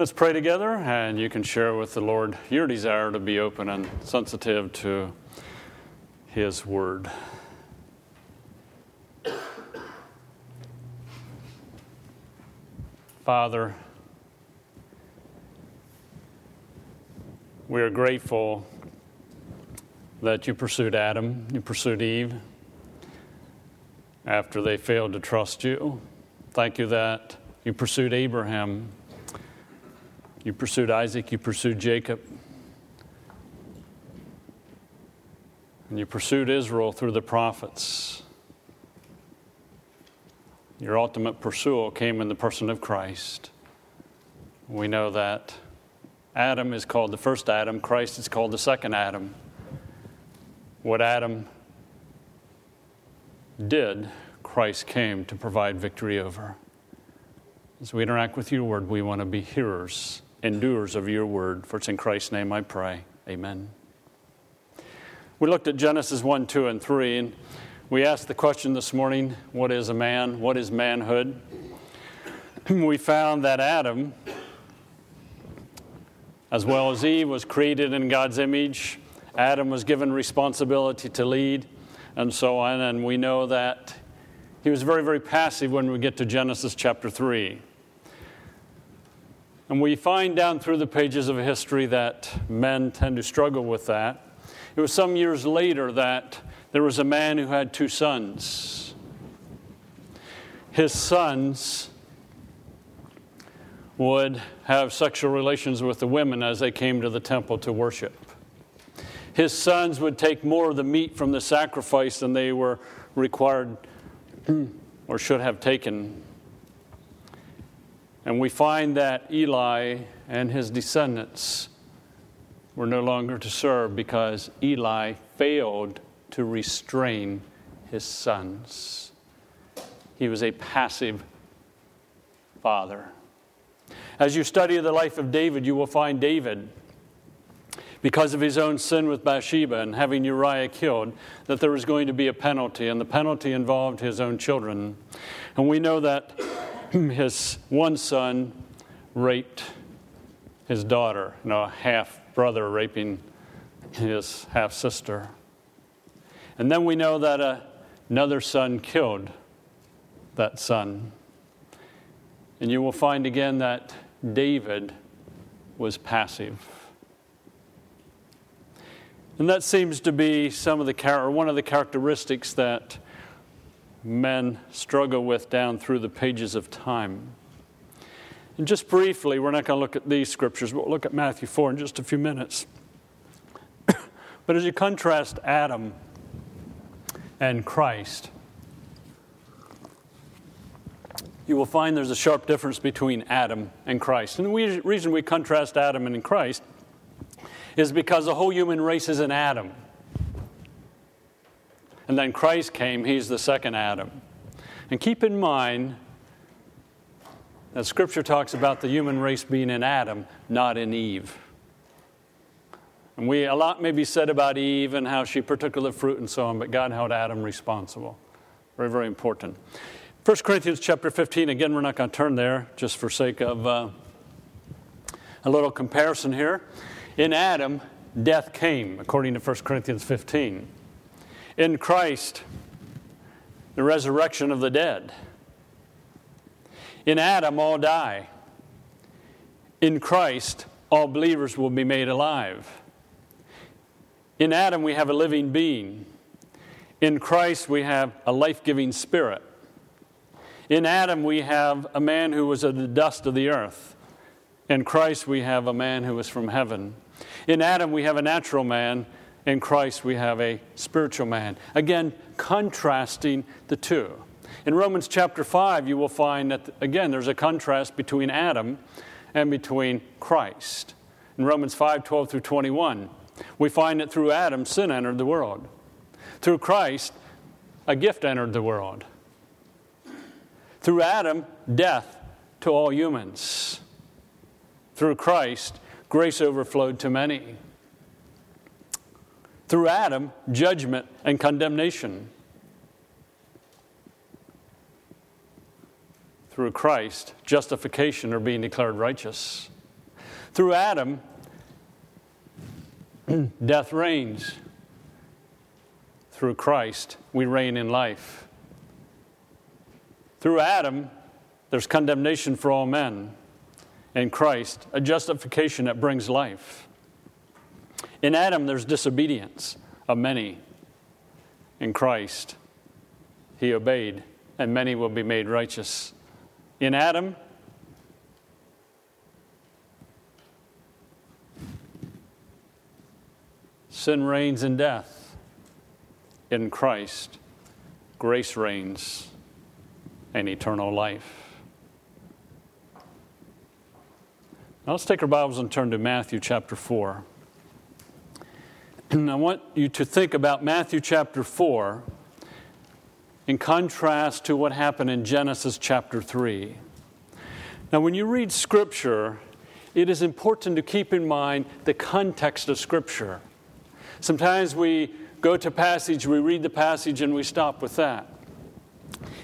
Let's pray together, and you can share with the Lord your desire to be open and sensitive to His Word. Father, we are grateful that you pursued Adam, you pursued Eve after they failed to trust you. Thank you that you pursued Abraham, you pursued Isaac, you pursued Jacob, and you pursued Israel through the prophets. Your ultimate pursuit came in the person of Christ. We know that Adam is called the first Adam, Christ is called the second Adam. What Adam did, Christ came to provide victory over. As we interact with your word, we want to be hearers and doers of your word. For it's in Christ's name I pray. Amen. We looked at Genesis 1, 2, and 3, and we asked the question this morning what is a man? What is manhood? we found that Adam, as well as Eve, was created in God's image. Adam was given responsibility to lead, and so on. And we know that he was very, very passive when we get to Genesis chapter 3. And we find down through the pages of history that men tend to struggle with that. It was some years later that there was a man who had two sons. His sons would have sexual relations with the women as they came to the temple to worship. His sons would take more of the meat from the sacrifice than they were required or should have taken. And we find that Eli and his descendants were no longer to serve because Eli failed to restrain his sons. He was a passive father. As you study the life of David, you will find David, because of his own sin with Bathsheba and having Uriah killed, that there was going to be a penalty, and the penalty involved his own children. And we know that his one son raped his daughter, you know, a half brother raping his half sister. And then we know that another son killed that son. And you will find again that David was passive. And that seems to be some of the or one of the characteristics that men struggle with down through the pages of time. And just briefly, we're not going to look at these scriptures, but we'll look at Matthew 4 in just a few minutes. but as you contrast Adam and Christ, you will find there's a sharp difference between Adam and Christ. And the reason we contrast Adam and Christ is because the whole human race is in Adam. And then Christ came, he's the second Adam. And keep in mind that Scripture talks about the human race being in Adam, not in Eve. And we, a lot may be said about Eve and how she partook of the fruit and so on, but God held Adam responsible. Very, very important. 1 Corinthians chapter 15, again, we're not going to turn there just for sake of uh, a little comparison here. In Adam, death came, according to 1 Corinthians 15. In Christ, the resurrection of the dead. In Adam, all die. In Christ, all believers will be made alive. In Adam, we have a living being. In Christ, we have a life giving spirit. In Adam, we have a man who was of the dust of the earth. In Christ, we have a man who was from heaven. In Adam, we have a natural man. In Christ, we have a spiritual man. Again, contrasting the two. In Romans chapter 5, you will find that, again, there's a contrast between Adam and between Christ. In Romans 5 12 through 21, we find that through Adam, sin entered the world. Through Christ, a gift entered the world. Through Adam, death to all humans. Through Christ, grace overflowed to many. Through Adam, judgment and condemnation. Through Christ, justification or being declared righteous. Through Adam, death reigns. Through Christ, we reign in life. Through Adam, there's condemnation for all men. In Christ, a justification that brings life. In Adam, there's disobedience of many. In Christ, he obeyed, and many will be made righteous. In Adam, sin reigns in death. In Christ, grace reigns and eternal life. Now let's take our Bibles and turn to Matthew chapter 4. And I want you to think about Matthew chapter 4 in contrast to what happened in Genesis chapter 3. Now, when you read Scripture, it is important to keep in mind the context of Scripture. Sometimes we go to passage, we read the passage, and we stop with that.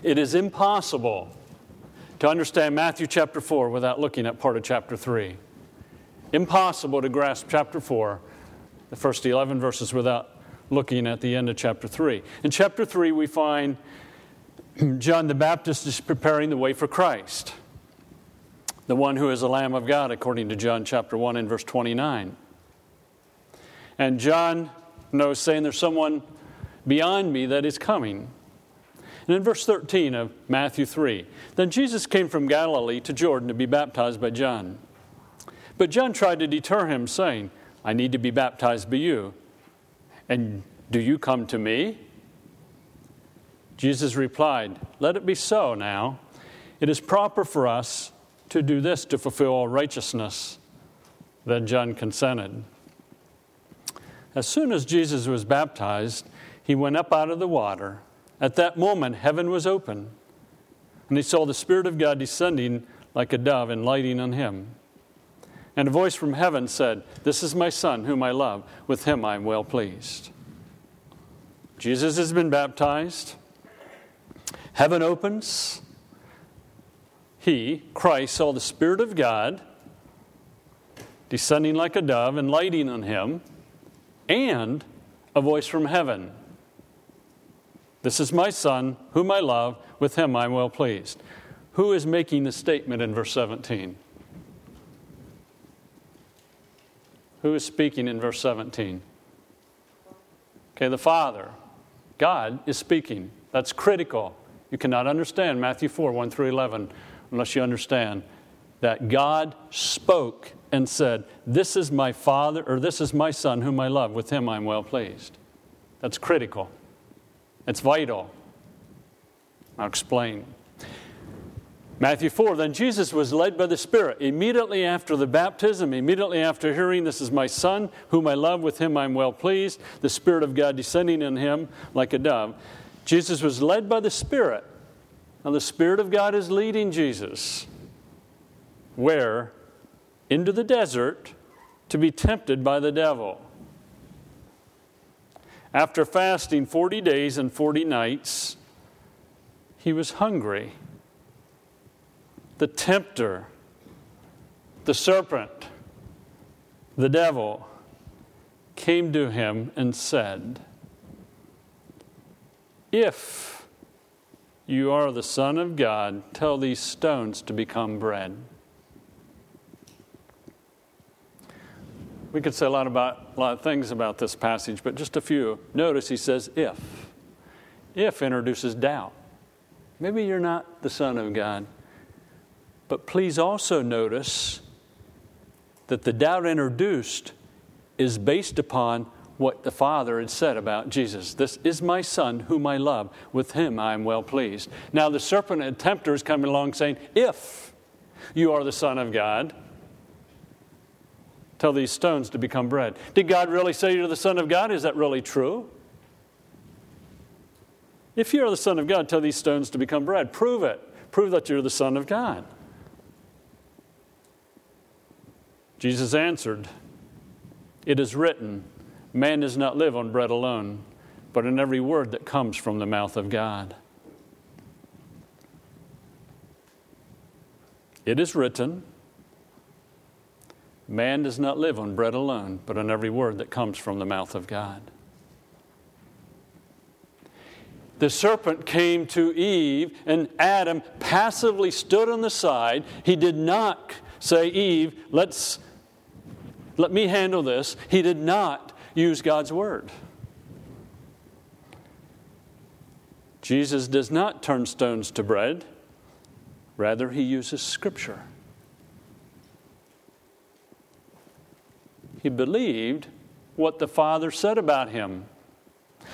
It is impossible to understand Matthew chapter 4 without looking at part of chapter 3. Impossible to grasp chapter 4, the first 11 verses, without looking at the end of chapter 3. In chapter 3, we find John the Baptist is preparing the way for Christ, the one who is the Lamb of God, according to John chapter 1 and verse 29. And John knows, saying, There's someone beyond me that is coming. And in verse 13 of Matthew 3, then Jesus came from Galilee to Jordan to be baptized by John. But John tried to deter him, saying, I need to be baptized by you. And do you come to me? Jesus replied, Let it be so now. It is proper for us to do this to fulfill all righteousness. Then John consented. As soon as Jesus was baptized, he went up out of the water. At that moment, heaven was open, and he saw the Spirit of God descending like a dove and lighting on him. And a voice from heaven said, This is my Son, whom I love. With him I am well pleased. Jesus has been baptized. Heaven opens. He, Christ, saw the Spirit of God descending like a dove and lighting on him, and a voice from heaven this is my son, whom I love, with him I'm well pleased. Who is making the statement in verse 17? Who is speaking in verse 17? Okay, the Father. God is speaking. That's critical. You cannot understand Matthew 4 1 through 11 unless you understand that God spoke and said, This is my Father, or this is my Son, whom I love. With him I'm well pleased. That's critical. It's vital. I'll explain. Matthew 4 Then Jesus was led by the Spirit immediately after the baptism, immediately after hearing, This is my Son, whom I love, with him I'm well pleased, the Spirit of God descending on him like a dove. Jesus was led by the Spirit. Now, the Spirit of God is leading Jesus. Where? Into the desert to be tempted by the devil. After fasting 40 days and 40 nights, he was hungry. The tempter, the serpent, the devil came to him and said, If you are the Son of God, tell these stones to become bread. We could say a lot about a lot of things about this passage, but just a few. Notice he says if. If introduces doubt. Maybe you're not the Son of God. But please also notice that the doubt introduced is based upon what the Father had said about Jesus. This is my Son whom I love. With him I am well pleased. Now the serpent and tempter is coming along saying, If you are the Son of God, Tell these stones to become bread. Did God really say you're the Son of God? Is that really true? If you're the Son of God, tell these stones to become bread. Prove it. Prove that you're the Son of God. Jesus answered, It is written, Man does not live on bread alone, but in every word that comes from the mouth of God. It is written, Man does not live on bread alone, but on every word that comes from the mouth of God. The serpent came to Eve, and Adam passively stood on the side. He did not say, Eve, let's let me handle this. He did not use God's word. Jesus does not turn stones to bread, rather, he uses scripture. He believed what the Father said about him.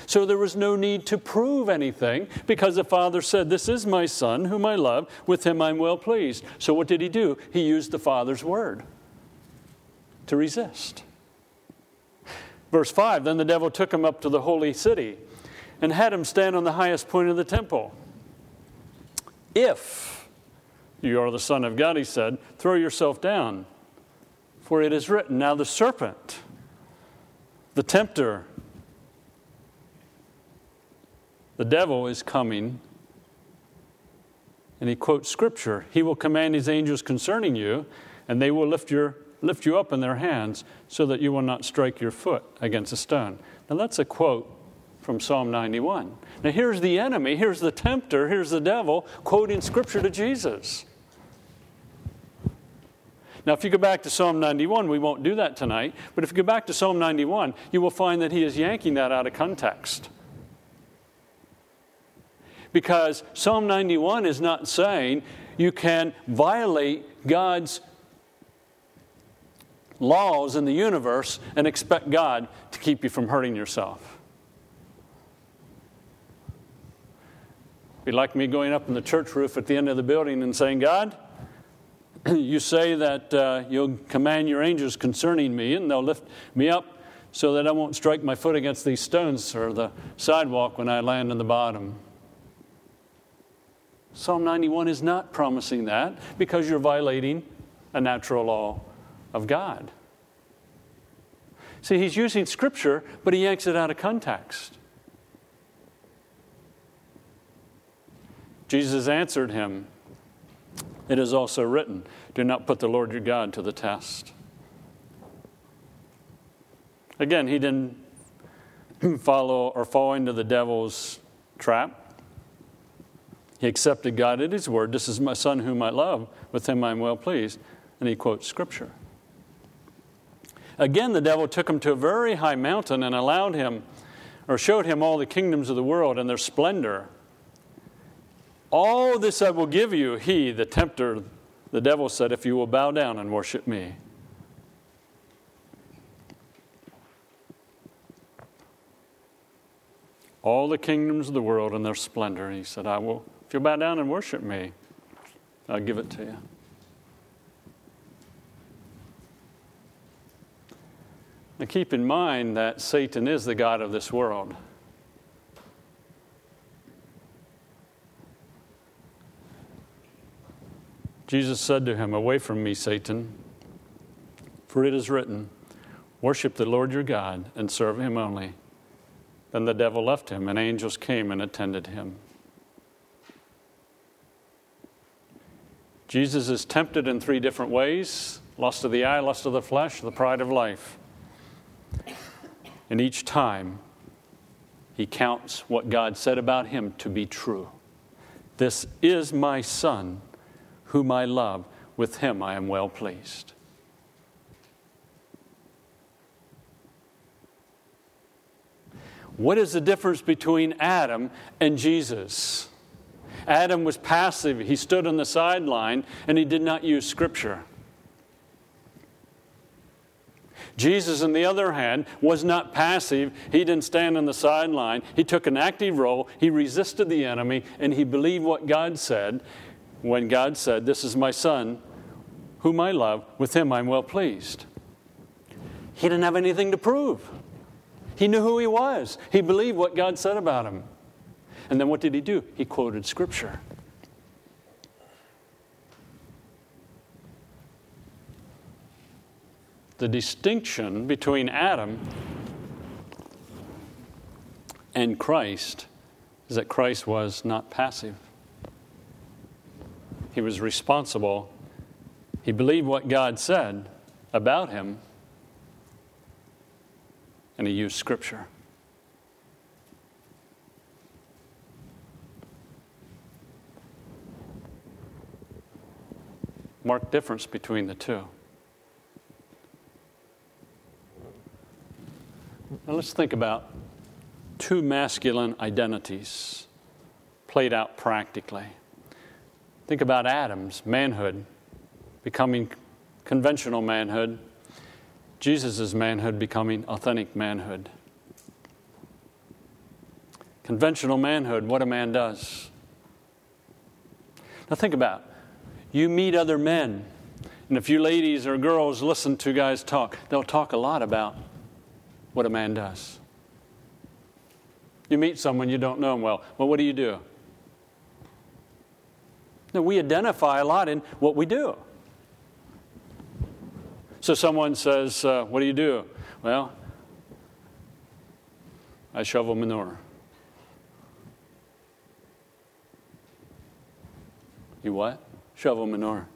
So there was no need to prove anything because the Father said, This is my Son, whom I love, with him I'm well pleased. So what did he do? He used the Father's word to resist. Verse 5 Then the devil took him up to the holy city and had him stand on the highest point of the temple. If you are the Son of God, he said, throw yourself down, for it is written. Now the serpent, the tempter, the devil is coming, and he quotes scripture. He will command his angels concerning you, and they will lift, your, lift you up in their hands so that you will not strike your foot against a stone. Now that's a quote from Psalm 91. Now, here's the enemy, here's the tempter, here's the devil quoting scripture to Jesus. Now, if you go back to Psalm 91, we won't do that tonight, but if you go back to Psalm 91, you will find that he is yanking that out of context. Because Psalm 91 is not saying you can violate God's laws in the universe and expect God to keep you from hurting yourself. Be like me going up in the church roof at the end of the building and saying, God, you say that uh, you'll command your angels concerning me, and they'll lift me up so that I won't strike my foot against these stones or the sidewalk when I land on the bottom. Psalm 91 is not promising that because you're violating a natural law of God. See, he's using scripture, but he yanks it out of context. Jesus answered him, It is also written, Do not put the Lord your God to the test. Again, he didn't follow or fall into the devil's trap. He accepted God at his word. This is my son whom I love. With him I am well pleased. And he quotes scripture. Again, the devil took him to a very high mountain and allowed him, or showed him all the kingdoms of the world and their splendor. All this I will give you, he, the tempter, the devil said, if you will bow down and worship me. All the kingdoms of the world and their splendor. And he said, I will, if you bow down and worship me, I'll give it to you. Now keep in mind that Satan is the God of this world. Jesus said to him, Away from me, Satan, for it is written, Worship the Lord your God and serve him only. Then the devil left him, and angels came and attended him. Jesus is tempted in three different ways lust of the eye, lust of the flesh, the pride of life. And each time, he counts what God said about him to be true. This is my son whom I love, with him I am well pleased. What is the difference between Adam and Jesus? Adam was passive, he stood on the sideline, and he did not use Scripture. Jesus, on the other hand, was not passive. He didn't stand on the sideline. He took an active role. He resisted the enemy, and he believed what God said when God said, This is my son, whom I love, with him I'm well pleased. He didn't have anything to prove. He knew who he was, he believed what God said about him. And then what did he do? He quoted scripture. The distinction between Adam and Christ is that Christ was not passive. He was responsible. He believed what God said, about him, and he used Scripture. Marked difference between the two. Now let's think about two masculine identities played out practically. Think about Adam's manhood becoming conventional manhood, Jesus' manhood becoming authentic manhood. Conventional manhood, what a man does. Now think about you meet other men, and if you ladies or girls listen to guys talk, they'll talk a lot about what a man does. You meet someone you don't know him well. Well, what do you do? Now, we identify a lot in what we do. So someone says, uh, What do you do? Well, I shovel manure. You what? Shovel manure.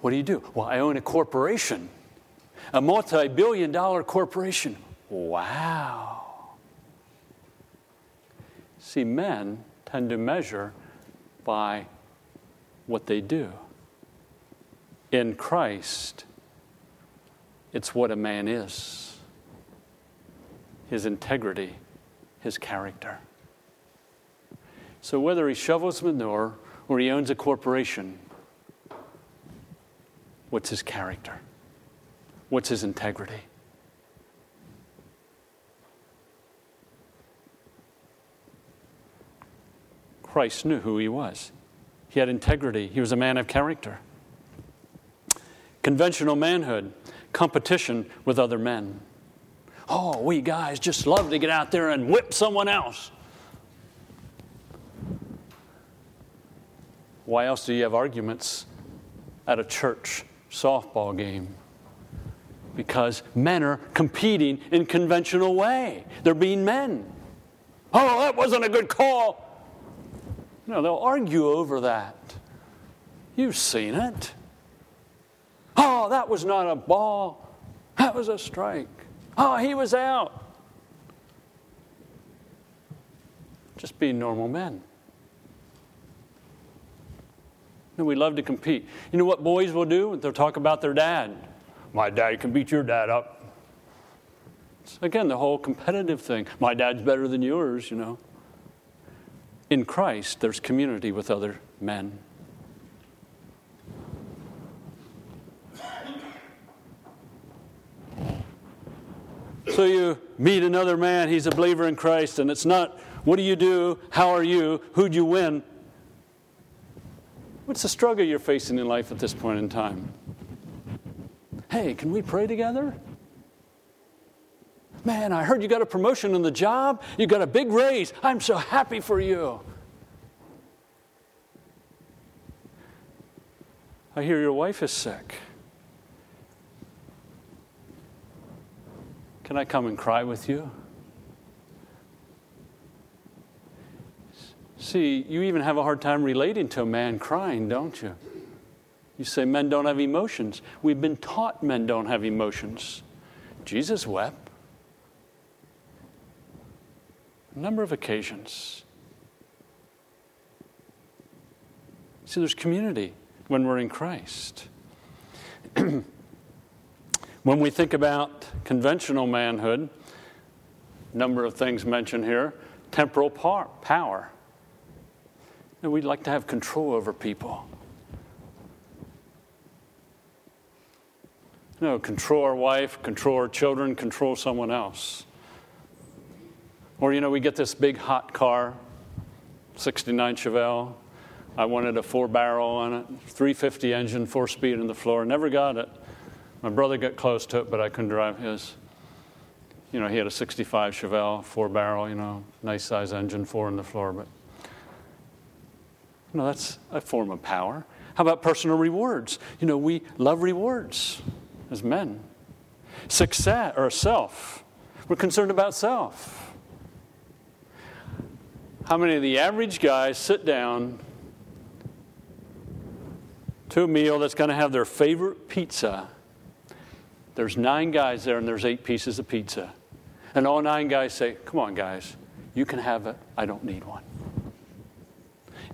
What do you do? Well, I own a corporation, a multi billion dollar corporation. Wow. See, men tend to measure by what they do. In Christ, it's what a man is his integrity, his character. So, whether he shovels manure or he owns a corporation, what's his character? What's his integrity? Christ knew who he was. He had integrity, he was a man of character. Conventional manhood, competition with other men. Oh, we guys just love to get out there and whip someone else. Why else do you have arguments at a church softball game? Because men are competing in conventional way. They're being men. Oh, that wasn't a good call. No, they'll argue over that. You've seen it. Oh, that was not a ball. That was a strike. Oh, he was out. Just be normal men. And we love to compete. You know what boys will do? They'll talk about their dad. My dad can beat your dad up. It's, again, the whole competitive thing. My dad's better than yours, you know. In Christ, there's community with other men. So you meet another man, he's a believer in Christ, and it's not, what do you do? How are you? Who'd you win? What's the struggle you're facing in life at this point in time? Hey, can we pray together? Man, I heard you got a promotion in the job. You got a big raise. I'm so happy for you. I hear your wife is sick. Can I come and cry with you? See, you even have a hard time relating to a man crying, don't you? You say men don't have emotions. We've been taught men don't have emotions. Jesus wept. A number of occasions. See, there's community when we're in Christ. when we think about conventional manhood, number of things mentioned here temporal par- power. And we'd like to have control over people. You know, control our wife, control our children, control someone else. Or, you know, we get this big hot car, 69 Chevelle. I wanted a four barrel on it, 350 engine, four speed in the floor. Never got it. My brother got close to it, but I couldn't drive his. You know, he had a 65 Chevelle, four barrel, you know, nice size engine, four in the floor. But, you know, that's a form of power. How about personal rewards? You know, we love rewards as men. Success or self. We're concerned about self. How many of the average guys sit down to a meal that's going to have their favorite pizza. There's nine guys there, and there's eight pieces of pizza. And all nine guys say, Come on, guys, you can have it. I don't need one.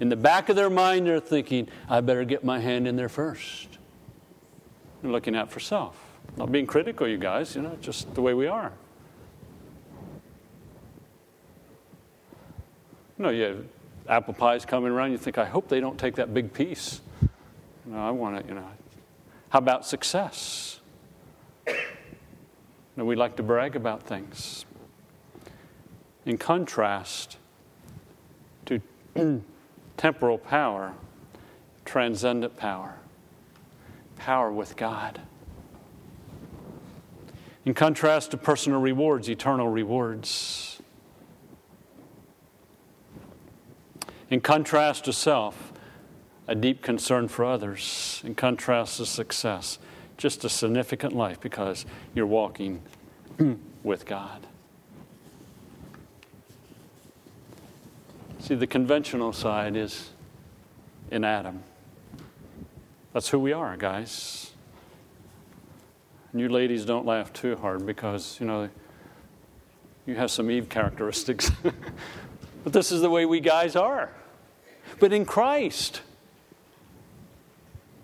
In the back of their mind, they're thinking, I better get my hand in there first. They're looking out for self. Not being critical, you guys, you know, just the way we are. You know, you have apple pies coming around, you think, I hope they don't take that big piece. You know, I want it, you know. How about success? You know, we like to brag about things. In contrast to temporal power, transcendent power, power with God. In contrast to personal rewards, eternal rewards. In contrast to self, a deep concern for others. In contrast to success, just a significant life because you're walking with God. See, the conventional side is in Adam. That's who we are, guys. And you ladies don't laugh too hard because, you know, you have some Eve characteristics. but this is the way we guys are. But in Christ,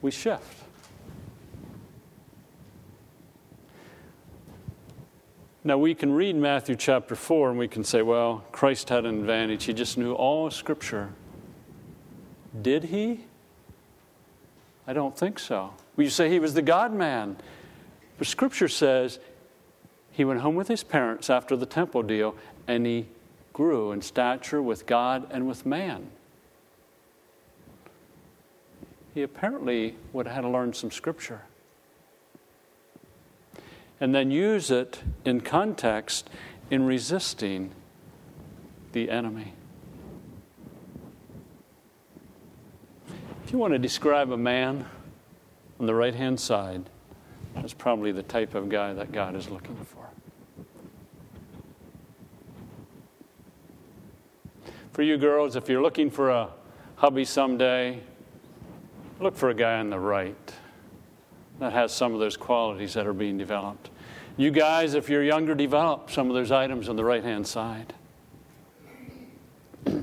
we shift. Now, we can read Matthew chapter 4 and we can say, well, Christ had an advantage. He just knew all Scripture. Did he? I don't think so. Well, you say he was the God man. But Scripture says he went home with his parents after the temple deal and he grew in stature with God and with man. He apparently would have had to learn some Scripture and then use it in context in resisting the enemy. If you want to describe a man on the right hand side, that's probably the type of guy that God is looking for. For you girls, if you're looking for a hubby someday, look for a guy on the right that has some of those qualities that are being developed. You guys, if you're younger, develop some of those items on the right hand side.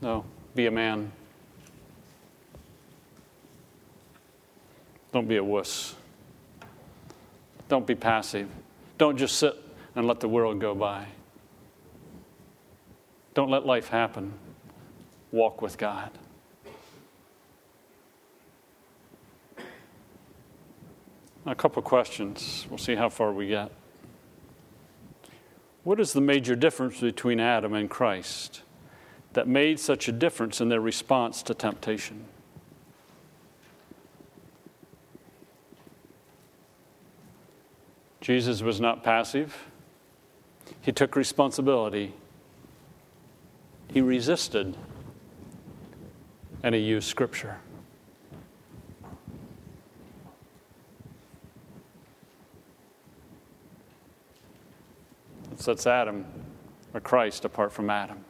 no, be a man. Don't be a wuss. Don't be passive. Don't just sit and let the world go by. Don't let life happen. Walk with God. A couple questions. We'll see how far we get. What is the major difference between Adam and Christ that made such a difference in their response to temptation? Jesus was not passive. He took responsibility. He resisted. And he used Scripture. sets Adam or Christ apart from Adam.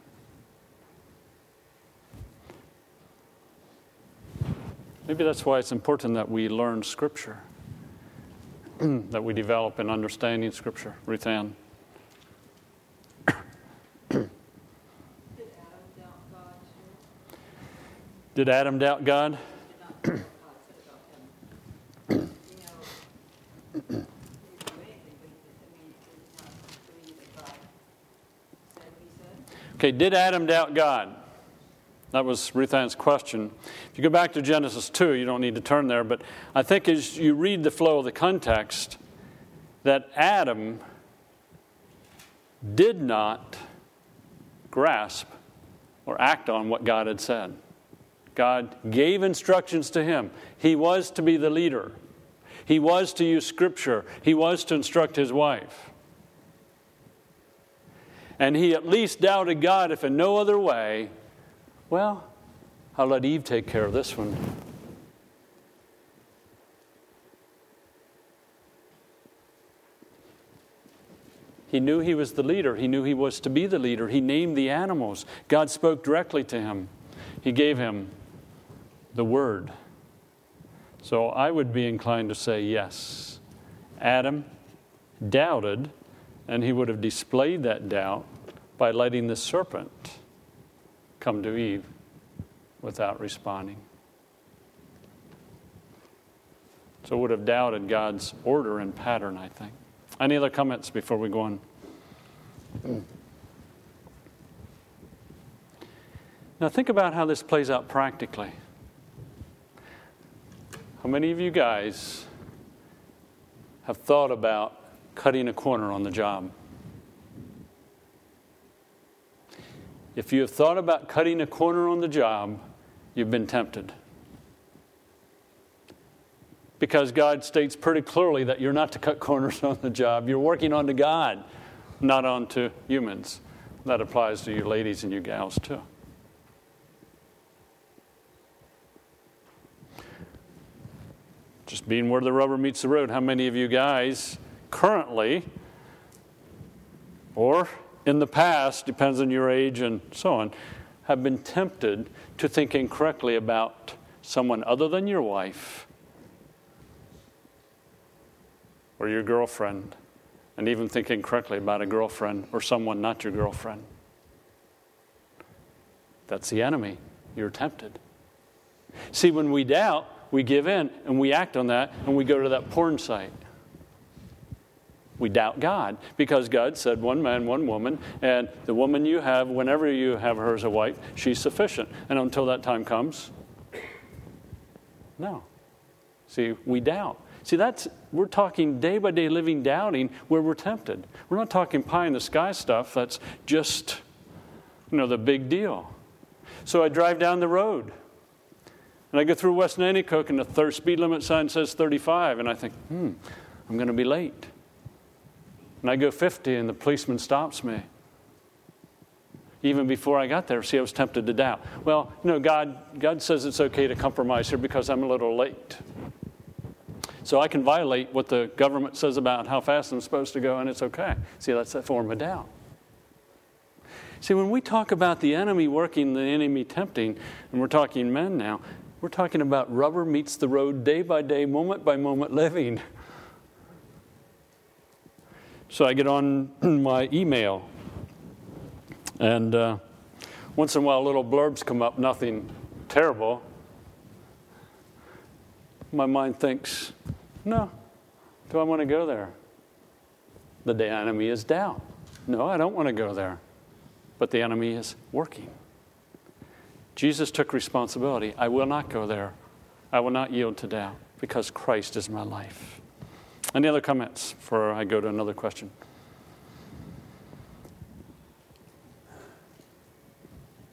Maybe that's why it's important that we learn Scripture, that we develop in understanding Scripture. Ruth Ann. Did Adam doubt God? Okay, did Adam doubt God? That was Ruth Ann's question. If you go back to Genesis 2, you don't need to turn there, but I think as you read the flow of the context, that Adam did not grasp or act on what God had said. God gave instructions to him. He was to be the leader, he was to use scripture, he was to instruct his wife and he at least doubted God, if in no other way, well, I'll let Eve take care of this one. He knew he was the leader. He knew he was to be the leader. He named the animals. God spoke directly to him. He gave him the word So I would be inclined to say yes. Adam doubted, and he would have displayed that doubt by letting the serpent come to Eve without responding. So would have doubted God's order and pattern, I think. Any other comments before we go on? Now, think about how this plays out practically. How many of you guys have thought about cutting a corner on the job? If you have thought about cutting a corner on the job, you've been tempted. Because God states pretty clearly that you're not to cut corners on the job. You're working on to God, not onto humans. That applies to you ladies and you gals too. just being where the rubber meets the road, how many of you guys currently or in the past, depends on your age and so on, have been tempted to think incorrectly about someone other than your wife or your girlfriend, and even think incorrectly about a girlfriend or someone not your girlfriend? That's the enemy. You're tempted. See, when we doubt, we give in and we act on that and we go to that porn site. We doubt God because God said one man, one woman, and the woman you have, whenever you have her as a wife, she's sufficient. And until that time comes, no. See, we doubt. See, that's we're talking day by day living doubting where we're tempted. We're not talking pie in the sky stuff that's just, you know, the big deal. So I drive down the road and I go through West Nanticoke and the third speed limit sign says 35, and I think, hmm, I'm going to be late. And I go 50 and the policeman stops me. Even before I got there, see, I was tempted to doubt. Well, you know, God, God says it's okay to compromise here because I'm a little late. So I can violate what the government says about how fast I'm supposed to go, and it's okay. See, that's a form of doubt. See, when we talk about the enemy working, the enemy tempting, and we're talking men now, we're talking about rubber meets the road day by day, moment by moment living. So I get on my email, and uh, once in a while, little blurbs come up, nothing terrible. My mind thinks, no, do I want to go there? The enemy is doubt. No, I don't want to go there. But the enemy is working. Jesus took responsibility. I will not go there. I will not yield to doubt because Christ is my life. Any other comments before I go to another question?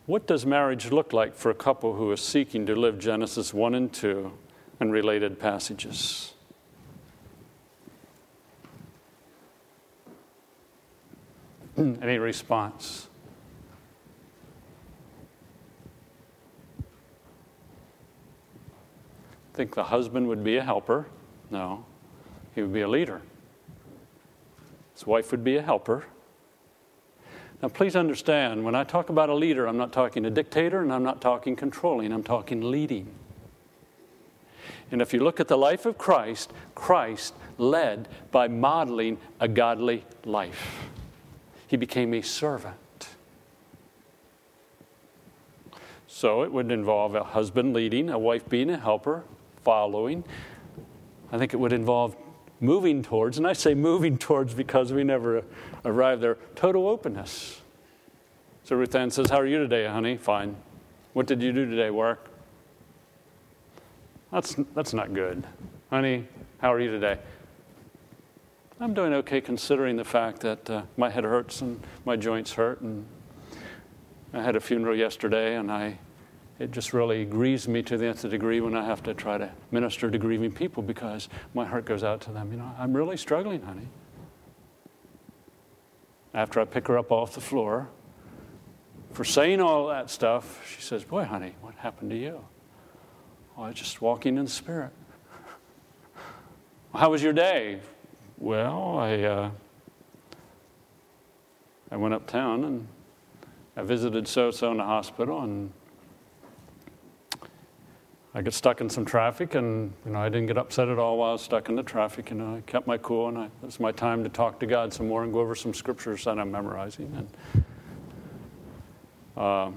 What does marriage look like for a couple who is seeking to live Genesis 1 and 2 and related passages? Any response? think the husband would be a helper. No, he would be a leader. His wife would be a helper. Now, please understand, when I talk about a leader, I'm not talking a dictator and I'm not talking controlling, I'm talking leading. And if you look at the life of Christ, Christ led by modeling a godly life. He became a servant. So it would involve a husband leading, a wife being a helper, following. I think it would involve moving towards, and I say moving towards because we never arrive there, total openness. So Ruth Ann says, How are you today, honey? Fine. What did you do today? Work? That's, that's not good. Honey, how are you today? I'm doing okay considering the fact that uh, my head hurts and my joints hurt. And I had a funeral yesterday and I it just really grieves me to the nth degree when I have to try to minister to grieving people because my heart goes out to them. You know, I'm really struggling, honey. After I pick her up off the floor for saying all that stuff, she says, Boy, honey, what happened to you? Oh, I was just walking in the Spirit. How was your day? Well, I, uh, I went uptown and I visited so so in the hospital and I get stuck in some traffic, and you know I didn't get upset at all while I was stuck in the traffic. You know, I kept my cool, and I, it was my time to talk to God some more and go over some scriptures that I'm memorizing. And uh,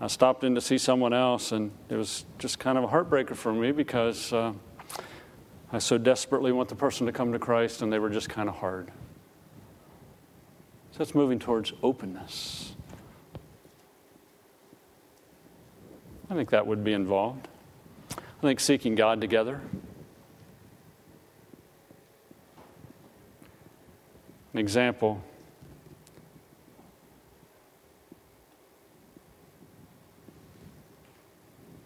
I stopped in to see someone else, and it was just kind of a heartbreaker for me because uh, I so desperately want the person to come to Christ, and they were just kind of hard. So it's moving towards openness. I think that would be involved. I think seeking God together. An example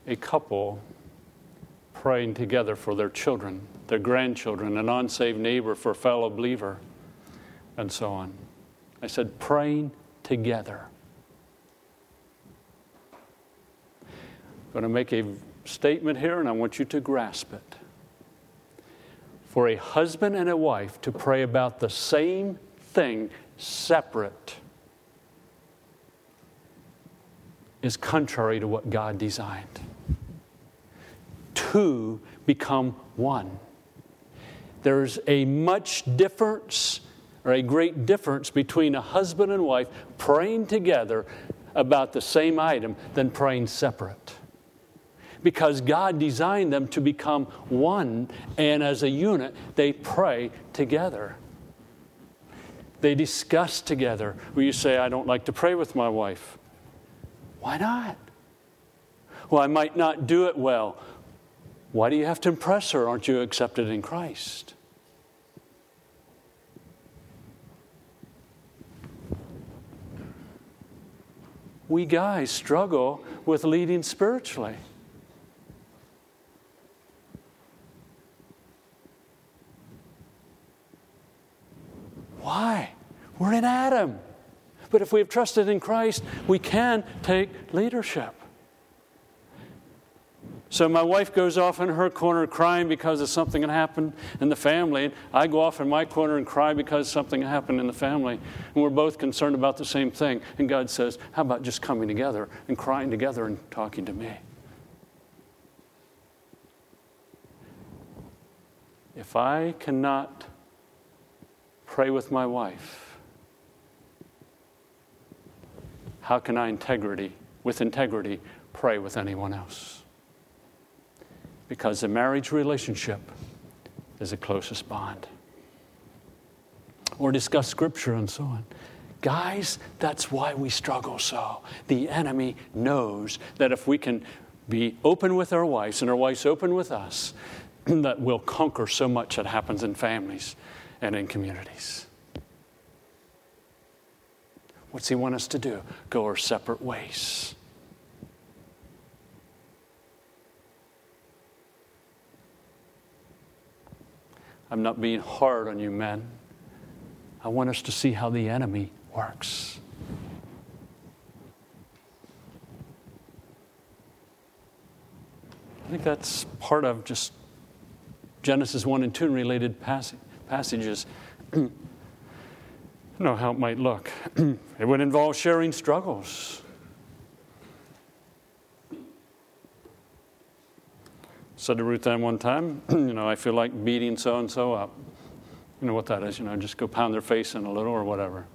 a couple praying together for their children, their grandchildren, an unsaved neighbor for a fellow believer, and so on. I said, praying together. Going to make a statement here, and I want you to grasp it. For a husband and a wife to pray about the same thing separate is contrary to what God designed. Two become one. There's a much difference or a great difference between a husband and wife praying together about the same item than praying separate. Because God designed them to become one, and as a unit, they pray together. They discuss together. Will you say, I don't like to pray with my wife? Why not? Well, I might not do it well. Why do you have to impress her? Aren't you accepted in Christ? We guys struggle with leading spiritually. Why? We're in Adam. But if we have trusted in Christ, we can take leadership. So my wife goes off in her corner crying because of something that happened in the family. I go off in my corner and cry because something happened in the family. And we're both concerned about the same thing. And God says, How about just coming together and crying together and talking to me? If I cannot pray with my wife, how can I integrity, with integrity, pray with anyone else? because the marriage relationship is the closest bond. Or discuss scripture and so on. Guys, that's why we struggle so. The enemy knows that if we can be open with our wives and our wives open with us, that we'll conquer so much that happens in families and in communities. What's he want us to do? Go our separate ways. I'm not being hard on you, men. I want us to see how the enemy works. I think that's part of just Genesis 1 and 2 related passages. Don't know how it might look. it would involve sharing struggles. said to Ruth Ann one time, you know, I feel like beating so and so up. You know what that is, you know, just go pound their face in a little or whatever.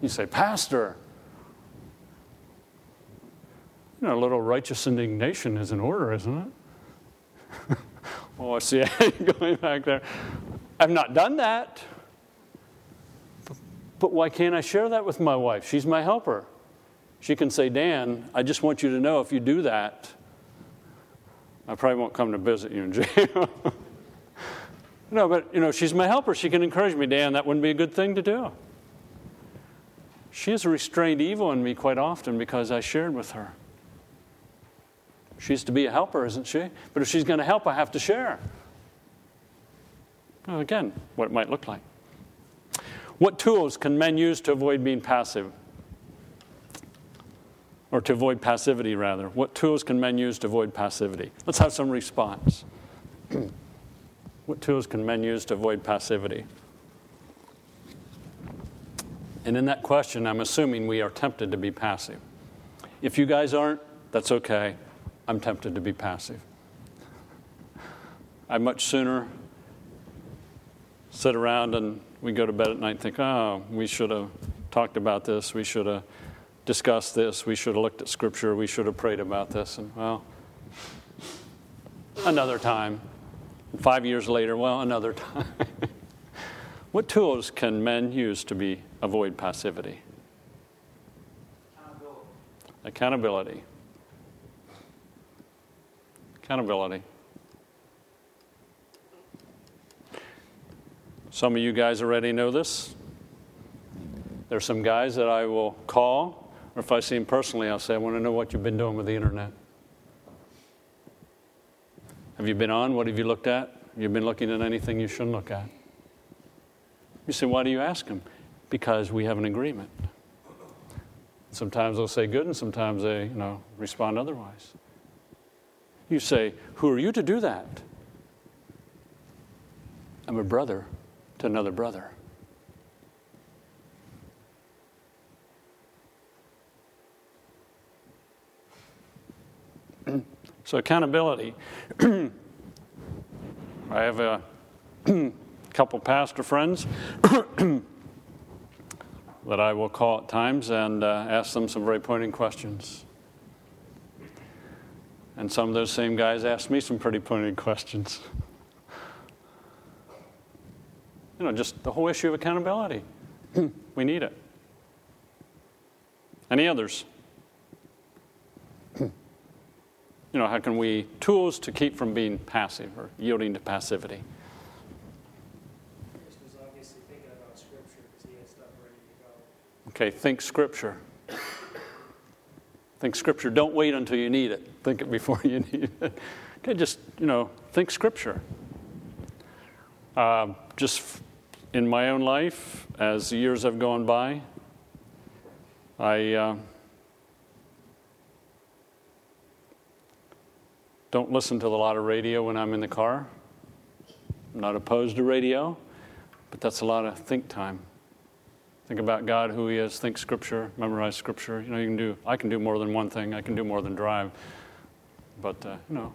You say, Pastor, you know, a little righteous indignation is in order, isn't it? oh, I see going back there. I've not done that. But why can't I share that with my wife? She's my helper. She can say, Dan, I just want you to know if you do that, I probably won't come to visit you in jail. no, but you know, she's my helper. She can encourage me, Dan, that wouldn't be a good thing to do. She has restrained evil in me quite often because I shared with her. She's to be a helper, isn't she? But if she's going to help, I have to share. Well, again, what it might look like. What tools can men use to avoid being passive? or to avoid passivity, rather. What tools can men use to avoid passivity? Let's have some response. what tools can men use to avoid passivity? And in that question, I'm assuming we are tempted to be passive. If you guys aren't That's okay. I'm tempted to be passive. I much sooner sit around and we go to bed at night and think, oh, we should have talked about this, we should have discussed this, we should have looked at scripture, we should have prayed about this. And well, another time. Five years later, well, another time. what tools can men use to be avoid passivity? Accountability. Accountability. Accountability. Some of you guys already know this. There's some guys that I will call, or if I see them personally, I'll say, I want to know what you've been doing with the internet. Have you been on? What have you looked at? You've you been looking at anything you shouldn't look at? You say, why do you ask them? Because we have an agreement. Sometimes they'll say good, and sometimes they, you know, respond otherwise. You say, Who are you to do that? I'm a brother to another brother. so, accountability. I have a couple pastor friends that I will call at times and uh, ask them some very pointing questions. And some of those same guys asked me some pretty pointed questions. You know, just the whole issue of accountability. Hmm. we need it. Any others? Hmm. you know, how can we, tools to keep from being passive or yielding to passivity? Okay, think scripture. Think scripture. Don't wait until you need it. Think it before you need it. Okay, just, you know, think scripture. Uh, just in my own life, as the years have gone by, I uh, don't listen to a lot of radio when I'm in the car. I'm not opposed to radio, but that's a lot of think time. Think about God, who He is, think Scripture, memorize Scripture. You know, you can do, I can do more than one thing, I can do more than drive. But, uh, you know,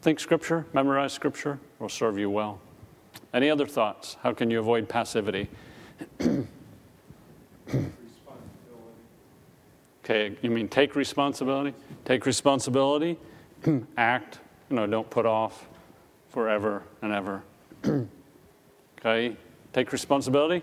think Scripture, memorize Scripture will serve you well. Any other thoughts? How can you avoid passivity? okay, you mean take responsibility? Take responsibility, act, you know, don't put off forever and ever. okay, take responsibility.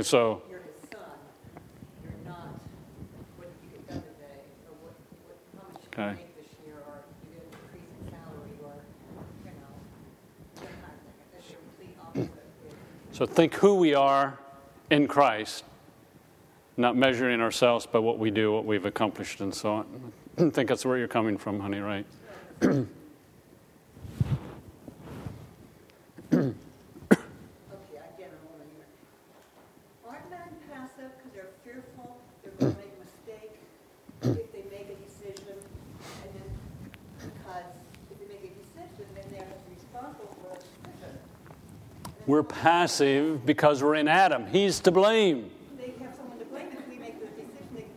And so. You're his son. You're not what you get done today, or what, what, how much you okay. make this year, or you get an increase in salary, or, you know, that's the complete opposite. So think who we are in Christ, not measuring ourselves by what we do, what we've accomplished, and so on. I think that's where you're coming from, honey, right? We're passive because we're in Adam. He's to blame. They have someone to blame. If we make the decision, they can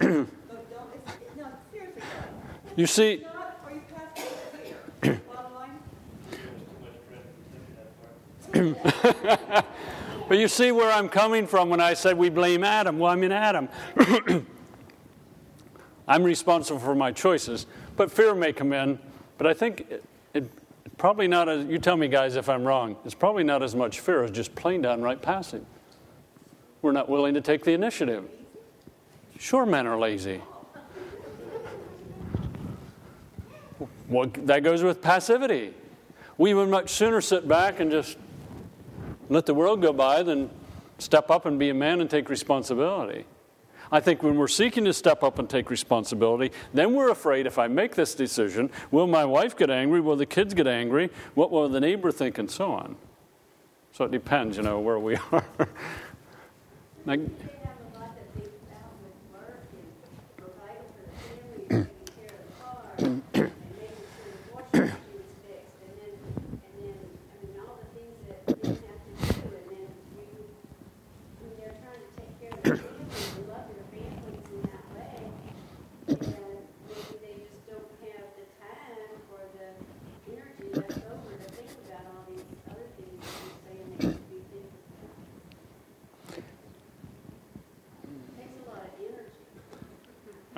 blame us. no, seriously, you see. but you see where I'm coming from when I said we blame Adam. Well, I'm in Adam. I'm responsible for my choices, but fear may come in. But I think Probably not as, you tell me guys if I'm wrong, it's probably not as much fear as just plain downright passive. We're not willing to take the initiative. Sure, men are lazy. Well, that goes with passivity. We would much sooner sit back and just let the world go by than step up and be a man and take responsibility. I think when we're seeking to step up and take responsibility, then we're afraid if I make this decision, will my wife get angry? Will the kids get angry? What will the neighbor think? And so on. So it depends, you know, where we are.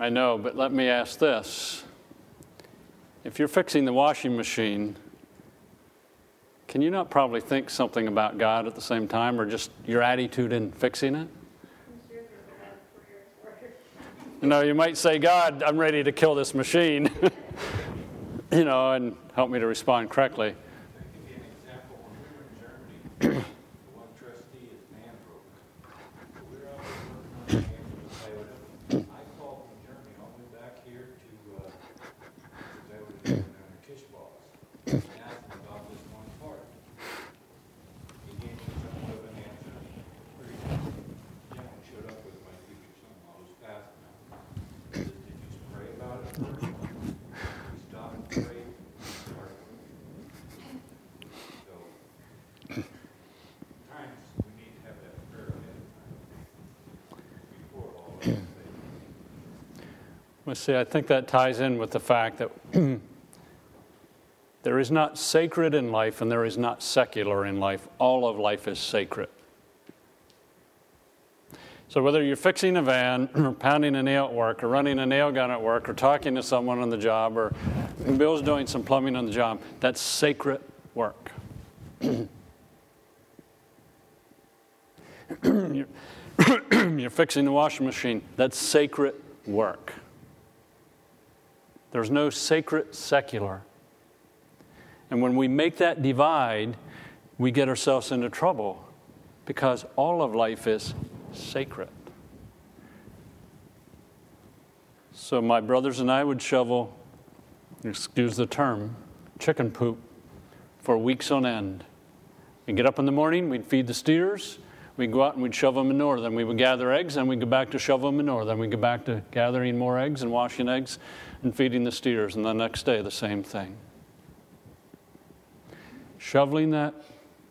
I know, but let me ask this. If you're fixing the washing machine, can you not probably think something about God at the same time or just your attitude in fixing it? You know, you might say, God, I'm ready to kill this machine, you know, and help me to respond correctly. Well, see, I think that ties in with the fact that there is not sacred in life and there is not secular in life. All of life is sacred. So, whether you're fixing a van, or pounding a nail at work, or running a nail gun at work, or talking to someone on the job, or Bill's doing some plumbing on the job, that's sacred work. you're, you're fixing the washing machine, that's sacred work. There's no sacred secular. And when we make that divide, we get ourselves into trouble because all of life is sacred. So, my brothers and I would shovel, excuse the term, chicken poop for weeks on end. We'd get up in the morning, we'd feed the steers, we'd go out and we'd shovel manure. Then we would gather eggs, and we'd go back to shovel manure. Then we'd go back to gathering more eggs and washing eggs and feeding the steers, and the next day the same thing. Shoveling that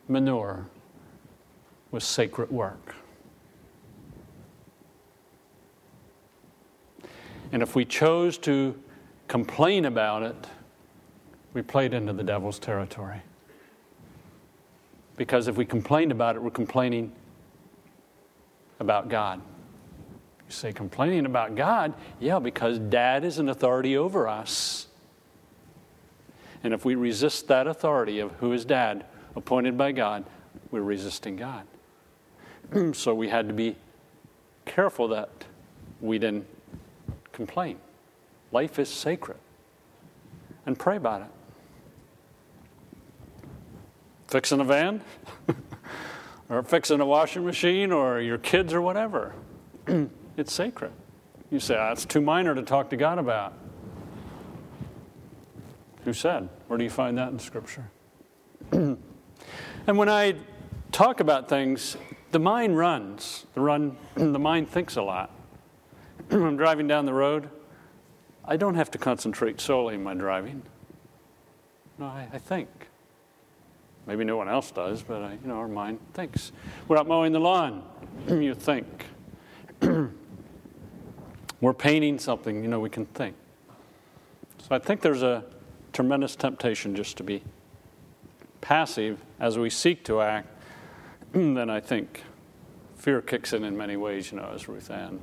manure was sacred work. And if we chose to complain about it, we played into the devil's territory. Because if we complained about it, we're complaining about God say, complaining about God? Yeah, because dad is an authority over us. And if we resist that authority of who is dad, appointed by God, we're resisting God. so we had to be careful that we didn't complain. Life is sacred. And pray about it. Fixing a van, or fixing a washing machine, or your kids, or whatever. It's sacred. You say, ah, oh, that's too minor to talk to God about. Who said? Where do you find that in Scripture? and when I talk about things, the mind runs. The, run, the mind thinks a lot. I'm driving down the road, I don't have to concentrate solely in my driving. No, I, I think. Maybe no one else does, but I, you know, our mind thinks. We're out mowing the lawn. you think we're painting something, you know, we can think. So I think there's a tremendous temptation just to be passive as we seek to act. then I think fear kicks in in many ways, you know, as Ruth Ann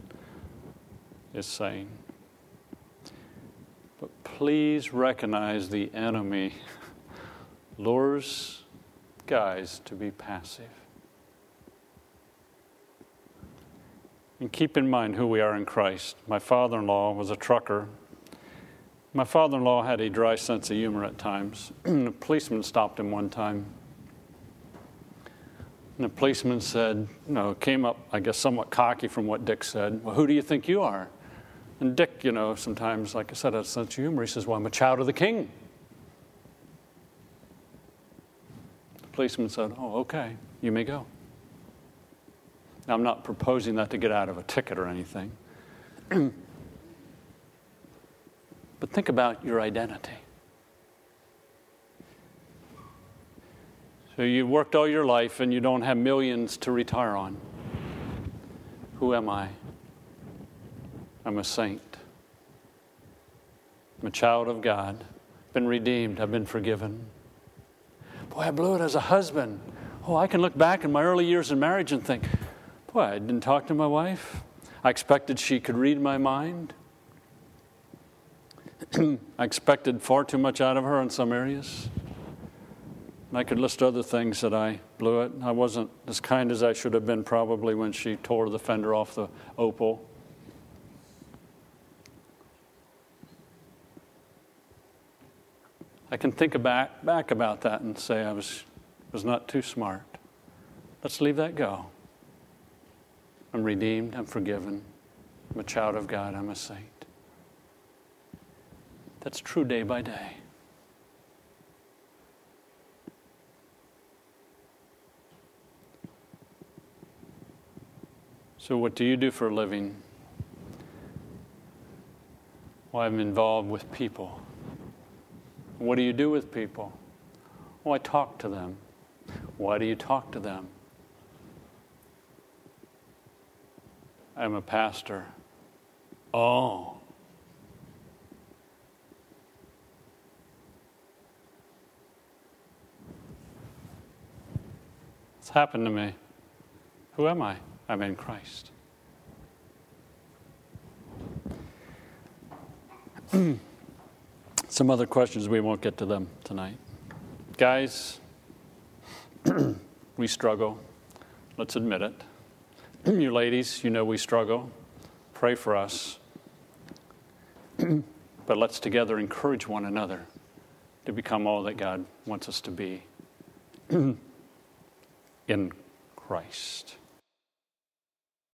is saying. But please recognize the enemy lures guys to be passive. And keep in mind who we are in Christ. My father in law was a trucker. My father in law had a dry sense of humor at times. a policeman stopped him one time. And the policeman said, you know, came up, I guess, somewhat cocky from what Dick said. Well, who do you think you are? And Dick, you know, sometimes, like I said, has sense of humor. He says, Well, I'm a child of the king. The policeman said, Oh, okay, you may go. Now, I'm not proposing that to get out of a ticket or anything. but think about your identity. So you worked all your life and you don't have millions to retire on. Who am I? I'm a saint. I'm a child of God. I've Been redeemed. I've been forgiven. Boy, I blew it as a husband. Oh, I can look back in my early years in marriage and think, I didn't talk to my wife. I expected she could read my mind. I expected far too much out of her in some areas. And I could list other things that I blew it. I wasn't as kind as I should have been probably when she tore the fender off the Opel. I can think back, back about that and say I was, was not too smart. Let's leave that go. I'm redeemed, I'm forgiven, I'm a child of God, I'm a saint. That's true day by day. So, what do you do for a living? Well, I'm involved with people. What do you do with people? Well, I talk to them. Why do you talk to them? I'm a pastor. Oh. It's happened to me. Who am I? I'm in Christ. Some other questions, we won't get to them tonight. Guys, we struggle. Let's admit it. you ladies, you know we struggle. Pray for us. but let's together encourage one another to become all that God wants us to be in Christ.